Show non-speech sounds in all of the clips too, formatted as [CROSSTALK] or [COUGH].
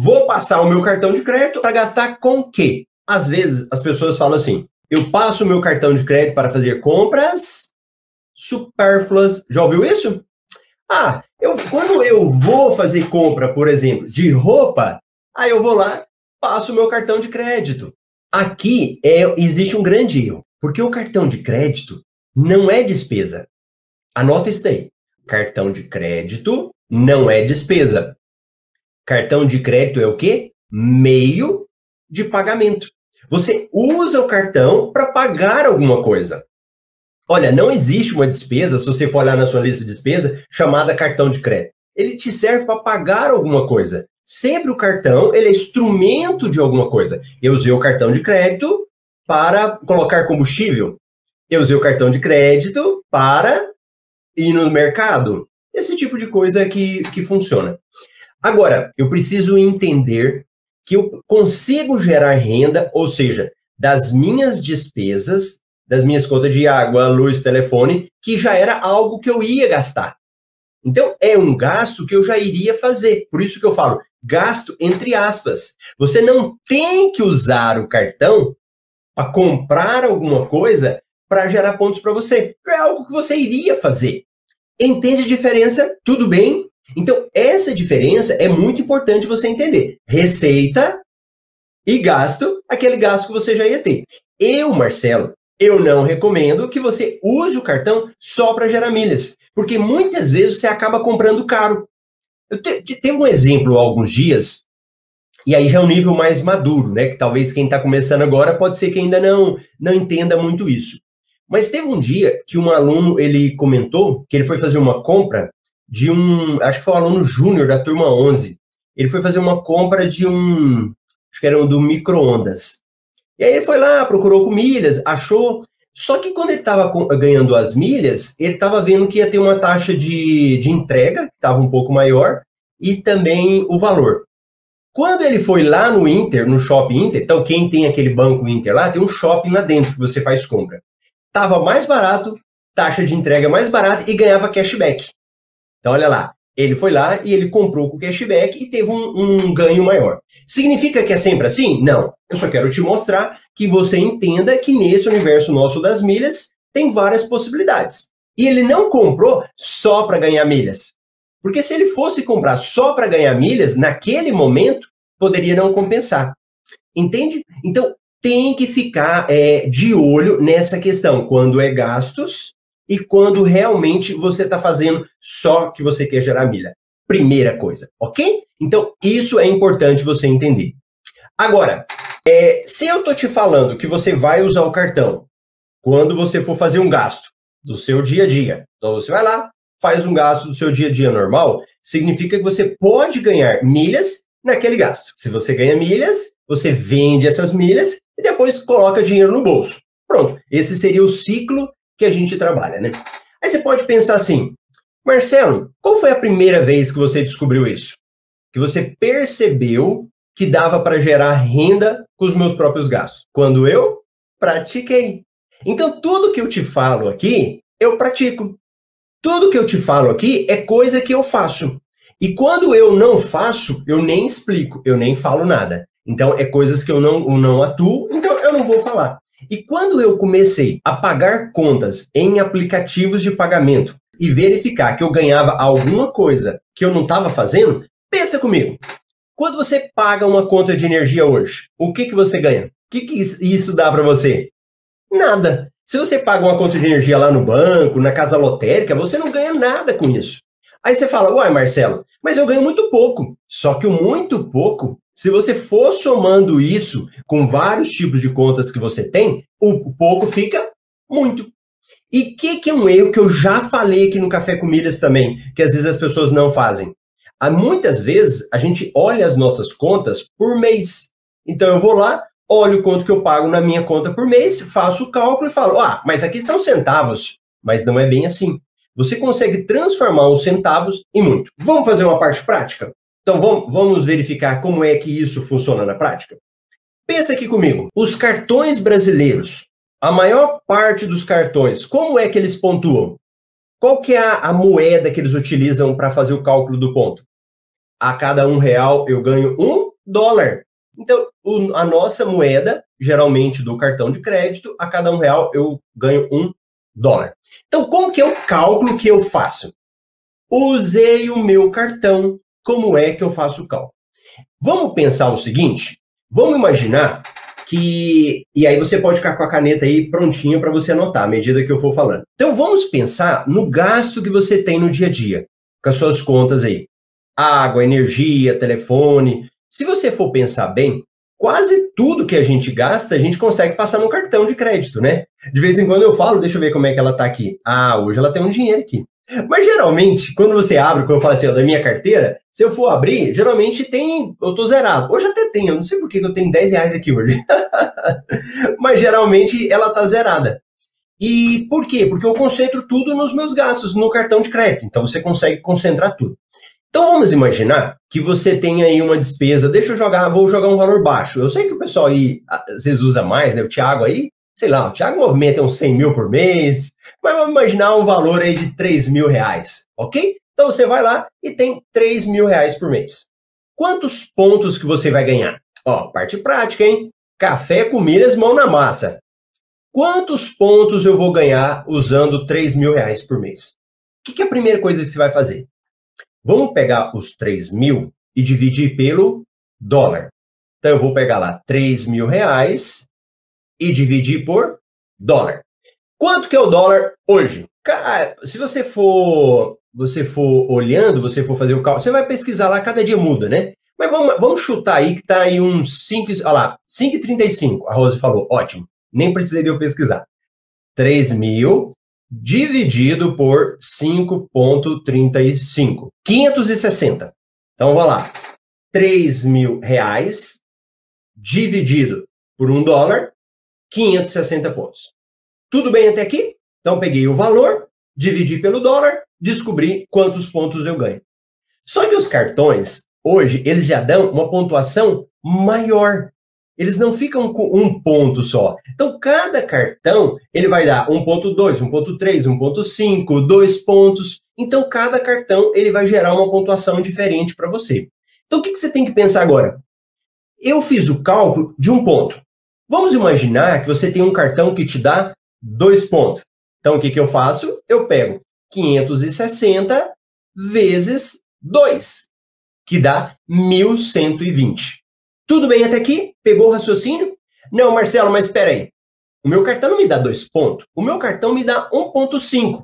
Vou passar o meu cartão de crédito para gastar com o quê? Às vezes as pessoas falam assim: eu passo o meu cartão de crédito para fazer compras supérfluas. Já ouviu isso? Ah, eu, quando eu vou fazer compra, por exemplo, de roupa, aí eu vou lá, passo o meu cartão de crédito. Aqui é, existe um grande erro, porque o cartão de crédito não é despesa. Anota isso daí. Cartão de crédito não é despesa. Cartão de crédito é o quê? Meio de pagamento. Você usa o cartão para pagar alguma coisa. Olha, não existe uma despesa, se você for olhar na sua lista de despesa, chamada cartão de crédito. Ele te serve para pagar alguma coisa. Sempre o cartão, ele é instrumento de alguma coisa. Eu usei o cartão de crédito para colocar combustível. Eu usei o cartão de crédito para ir no mercado. Esse tipo de coisa que, que funciona. Agora, eu preciso entender que eu consigo gerar renda, ou seja, das minhas despesas, das minhas contas de água, luz, telefone, que já era algo que eu ia gastar. Então, é um gasto que eu já iria fazer. Por isso que eu falo, gasto entre aspas. Você não tem que usar o cartão para comprar alguma coisa para gerar pontos para você. É algo que você iria fazer. Entende a diferença? Tudo bem? Então, essa diferença é muito importante você entender. Receita e gasto, aquele gasto que você já ia ter. Eu, Marcelo, eu não recomendo que você use o cartão só para gerar milhas, porque muitas vezes você acaba comprando caro. Eu te, te, teve um exemplo há alguns dias, e aí já é um nível mais maduro, né? Que talvez quem está começando agora pode ser que ainda não, não entenda muito isso. Mas teve um dia que um aluno ele comentou que ele foi fazer uma compra de um, acho que foi um aluno júnior da turma 11. Ele foi fazer uma compra de um, acho que era um do micro-ondas. E aí ele foi lá, procurou com milhas, achou. Só que quando ele estava ganhando as milhas, ele estava vendo que ia ter uma taxa de, de entrega, que estava um pouco maior, e também o valor. Quando ele foi lá no Inter, no Shopping Inter, então quem tem aquele banco Inter lá, tem um shopping lá dentro que você faz compra. Tava mais barato, taxa de entrega mais barata e ganhava cashback. Então, olha lá, ele foi lá e ele comprou com cashback e teve um, um, ganho maior. Significa que é sempre assim? Não. Eu só quero te mostrar que você entenda que nesse universo nosso das milhas tem várias possibilidades. E ele não comprou só para ganhar milhas. Porque se ele fosse comprar só para ganhar milhas, naquele momento, poderia não compensar. Entende? Então, tem que ficar é, de olho nessa questão, quando é gastos e quando realmente você está fazendo só que você quer gerar milha. Primeira coisa, ok? Então, isso é importante você entender. Agora, é, se eu estou te falando que você vai usar o cartão quando você for fazer um gasto do seu dia a dia, então você vai lá, faz um gasto do seu dia a dia normal, significa que você pode ganhar milhas naquele gasto. Se você ganha milhas, você vende essas milhas e depois coloca dinheiro no bolso. Pronto, esse seria o ciclo que a gente trabalha, né? Aí você pode pensar assim, Marcelo, qual foi a primeira vez que você descobriu isso? Que você percebeu que dava para gerar renda com os meus próprios gastos? Quando eu pratiquei. Então, tudo que eu te falo aqui, eu pratico. Tudo que eu te falo aqui é coisa que eu faço. E quando eu não faço, eu nem explico, eu nem falo nada. Então, é coisas que eu não, eu não atuo, então eu não vou falar. E quando eu comecei a pagar contas em aplicativos de pagamento e verificar que eu ganhava alguma coisa que eu não estava fazendo, pensa comigo. Quando você paga uma conta de energia hoje, o que, que você ganha? O que, que isso dá para você? Nada. Se você paga uma conta de energia lá no banco, na casa lotérica, você não ganha nada com isso. Aí você fala, uai, Marcelo, mas eu ganho muito pouco. Só que o muito pouco se você for somando isso com vários tipos de contas que você tem, o pouco fica muito. E o que, que é um erro que eu já falei aqui no Café com Milhas também, que às vezes as pessoas não fazem? Há muitas vezes a gente olha as nossas contas por mês. Então eu vou lá, olho quanto que eu pago na minha conta por mês, faço o cálculo e falo: ah, mas aqui são centavos. Mas não é bem assim. Você consegue transformar os centavos em muito. Vamos fazer uma parte prática? Então vamos, vamos verificar como é que isso funciona na prática? Pensa aqui comigo. Os cartões brasileiros, a maior parte dos cartões, como é que eles pontuam? Qual que é a, moeda que eles utilizam para fazer o cálculo do ponto? A cada um real eu ganho um dólar. Então, o, a nossa moeda, geralmente do cartão de crédito, a cada um real eu ganho um dólar. Então, como que é o cálculo que eu faço? Usei o meu cartão. Como é que eu faço o cálculo? Vamos pensar o seguinte: vamos imaginar que. E aí você pode ficar com a caneta aí prontinha para você anotar à medida que eu for falando. Então vamos pensar no gasto que você tem no dia a dia, com as suas contas aí. Água, energia, telefone. Se você for pensar bem, quase tudo que a gente gasta, a gente consegue passar no cartão de crédito, né? De vez em quando eu falo, deixa eu ver como é que ela tá aqui. Ah, hoje ela tem um dinheiro aqui. Mas geralmente, quando você abre, quando eu falo assim, ó, da minha carteira, se eu for abrir, geralmente tem. Eu tô zerado. Hoje até tem, eu não sei por que eu tenho 10 reais aqui hoje. [LAUGHS] Mas geralmente ela tá zerada. E por quê? Porque eu concentro tudo nos meus gastos, no cartão de crédito. Então você consegue concentrar tudo. Então vamos imaginar que você tem aí uma despesa. Deixa eu jogar, vou jogar um valor baixo. Eu sei que o pessoal aí às vezes usa mais, né? O Thiago aí, sei lá, o Thiago movimenta uns 100 mil por mês, mas vamos imaginar um valor aí de 3 mil reais, ok? Então você vai lá e tem 3 mil reais por mês. Quantos pontos que você vai ganhar? Ó, parte prática, hein? Café, comidas, mão na massa. Quantos pontos eu vou ganhar usando 3 mil reais por mês? O que, que é a primeira coisa que você vai fazer? Vamos pegar os 3 mil e dividir pelo dólar. Então eu vou pegar lá 3 mil reais e dividir por dólar. Quanto que é o dólar hoje? Cara, se você for você for olhando, você for fazer o cálculo, você vai pesquisar lá, cada dia muda, né? Mas vamos, vamos chutar aí que tá aí uns 5, olha lá, 5,35, a Rose falou, ótimo, nem precisei de eu pesquisar. 3 mil dividido por 5,35, 560. Então, vamos lá, 3 mil reais dividido por um dólar, 560 pontos. Tudo bem até aqui? Então, peguei o valor, dividi pelo dólar, descobri quantos pontos eu ganho. Só que os cartões, hoje, eles já dão uma pontuação maior. Eles não ficam com um ponto só. Então, cada cartão, ele vai dar 1.2, 1.3, 1.5, 2 pontos. Então, cada cartão, ele vai gerar uma pontuação diferente para você. Então, o que, que você tem que pensar agora? Eu fiz o cálculo de um ponto. Vamos imaginar que você tem um cartão que te dá dois pontos. Então, o que, que eu faço? Eu pego 560 vezes 2, que dá 1120. Tudo bem até aqui? Pegou o raciocínio? Não, Marcelo, mas espera aí. O meu cartão não me dá dois pontos. O meu cartão me dá 1.5.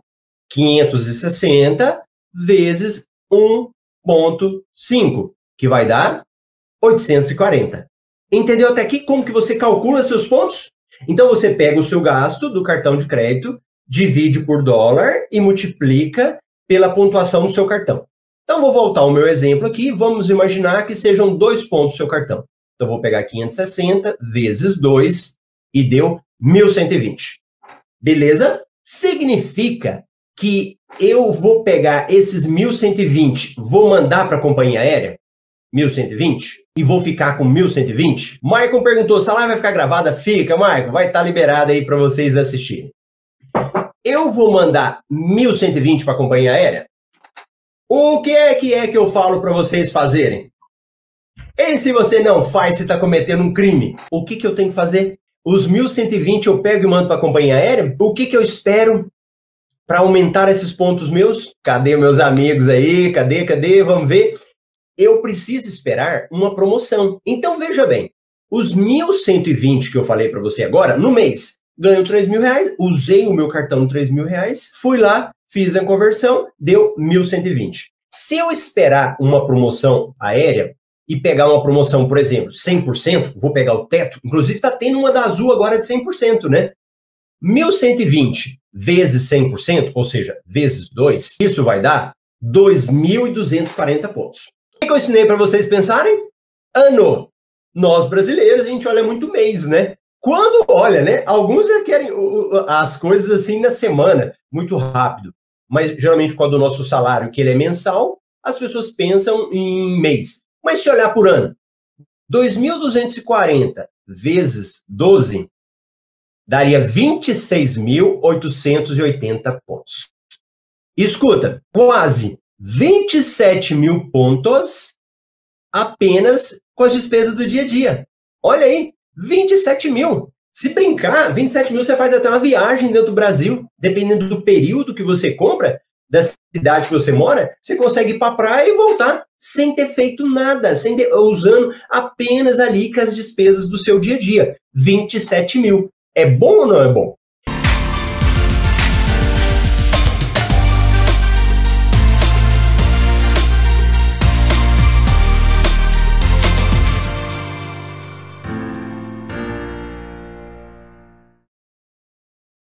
560 vezes 1.5, que vai dar 840. Entendeu até aqui como que você calcula seus pontos? Então você pega o seu gasto do cartão de crédito, divide por dólar e multiplica pela pontuação do seu cartão. Então vou voltar ao meu exemplo aqui, vamos imaginar que sejam dois pontos do seu cartão. Então vou pegar 560 vezes 2 e deu 1120. Beleza? Significa que eu vou pegar esses 1120, vou mandar para a companhia aérea? 1120 e vou ficar com 1120? Maicon perguntou: se a live vai ficar gravada? Fica, Maicon, vai estar tá liberada aí para vocês assistirem. Eu vou mandar 1120 para a companhia aérea? O que é que é que eu falo para vocês fazerem? E se você não faz, você está cometendo um crime. O que, que eu tenho que fazer? Os 1120 eu pego e mando para a companhia aérea? O que, que eu espero para aumentar esses pontos meus? Cadê meus amigos aí? Cadê, cadê? Vamos ver eu preciso esperar uma promoção. Então veja bem, os 1.120 que eu falei para você agora, no mês, ganho 3 mil reais, usei o meu cartão de 3 mil reais, fui lá, fiz a conversão, deu 1.120. Se eu esperar uma promoção aérea e pegar uma promoção, por exemplo, 100%, vou pegar o teto, inclusive está tendo uma da Azul agora de 100%, né? 1.120 vezes 100%, ou seja, vezes 2, isso vai dar 2.240 pontos que eu ensinei para vocês pensarem? Ano. Nós brasileiros, a gente olha muito mês, né? Quando olha, né? Alguns já querem as coisas assim na semana, muito rápido. Mas geralmente, quando o nosso salário que ele é mensal, as pessoas pensam em mês. Mas se olhar por ano, 2.240 vezes 12 daria 26.880 pontos. Escuta, quase 27 mil pontos apenas com as despesas do dia a dia. Olha aí, 27 mil. Se brincar, 27 mil você faz até uma viagem dentro do Brasil, dependendo do período que você compra, da cidade que você mora, você consegue ir para a praia e voltar sem ter feito nada, sem ter, usando apenas ali com as despesas do seu dia a dia. 27 mil. É bom ou não é bom?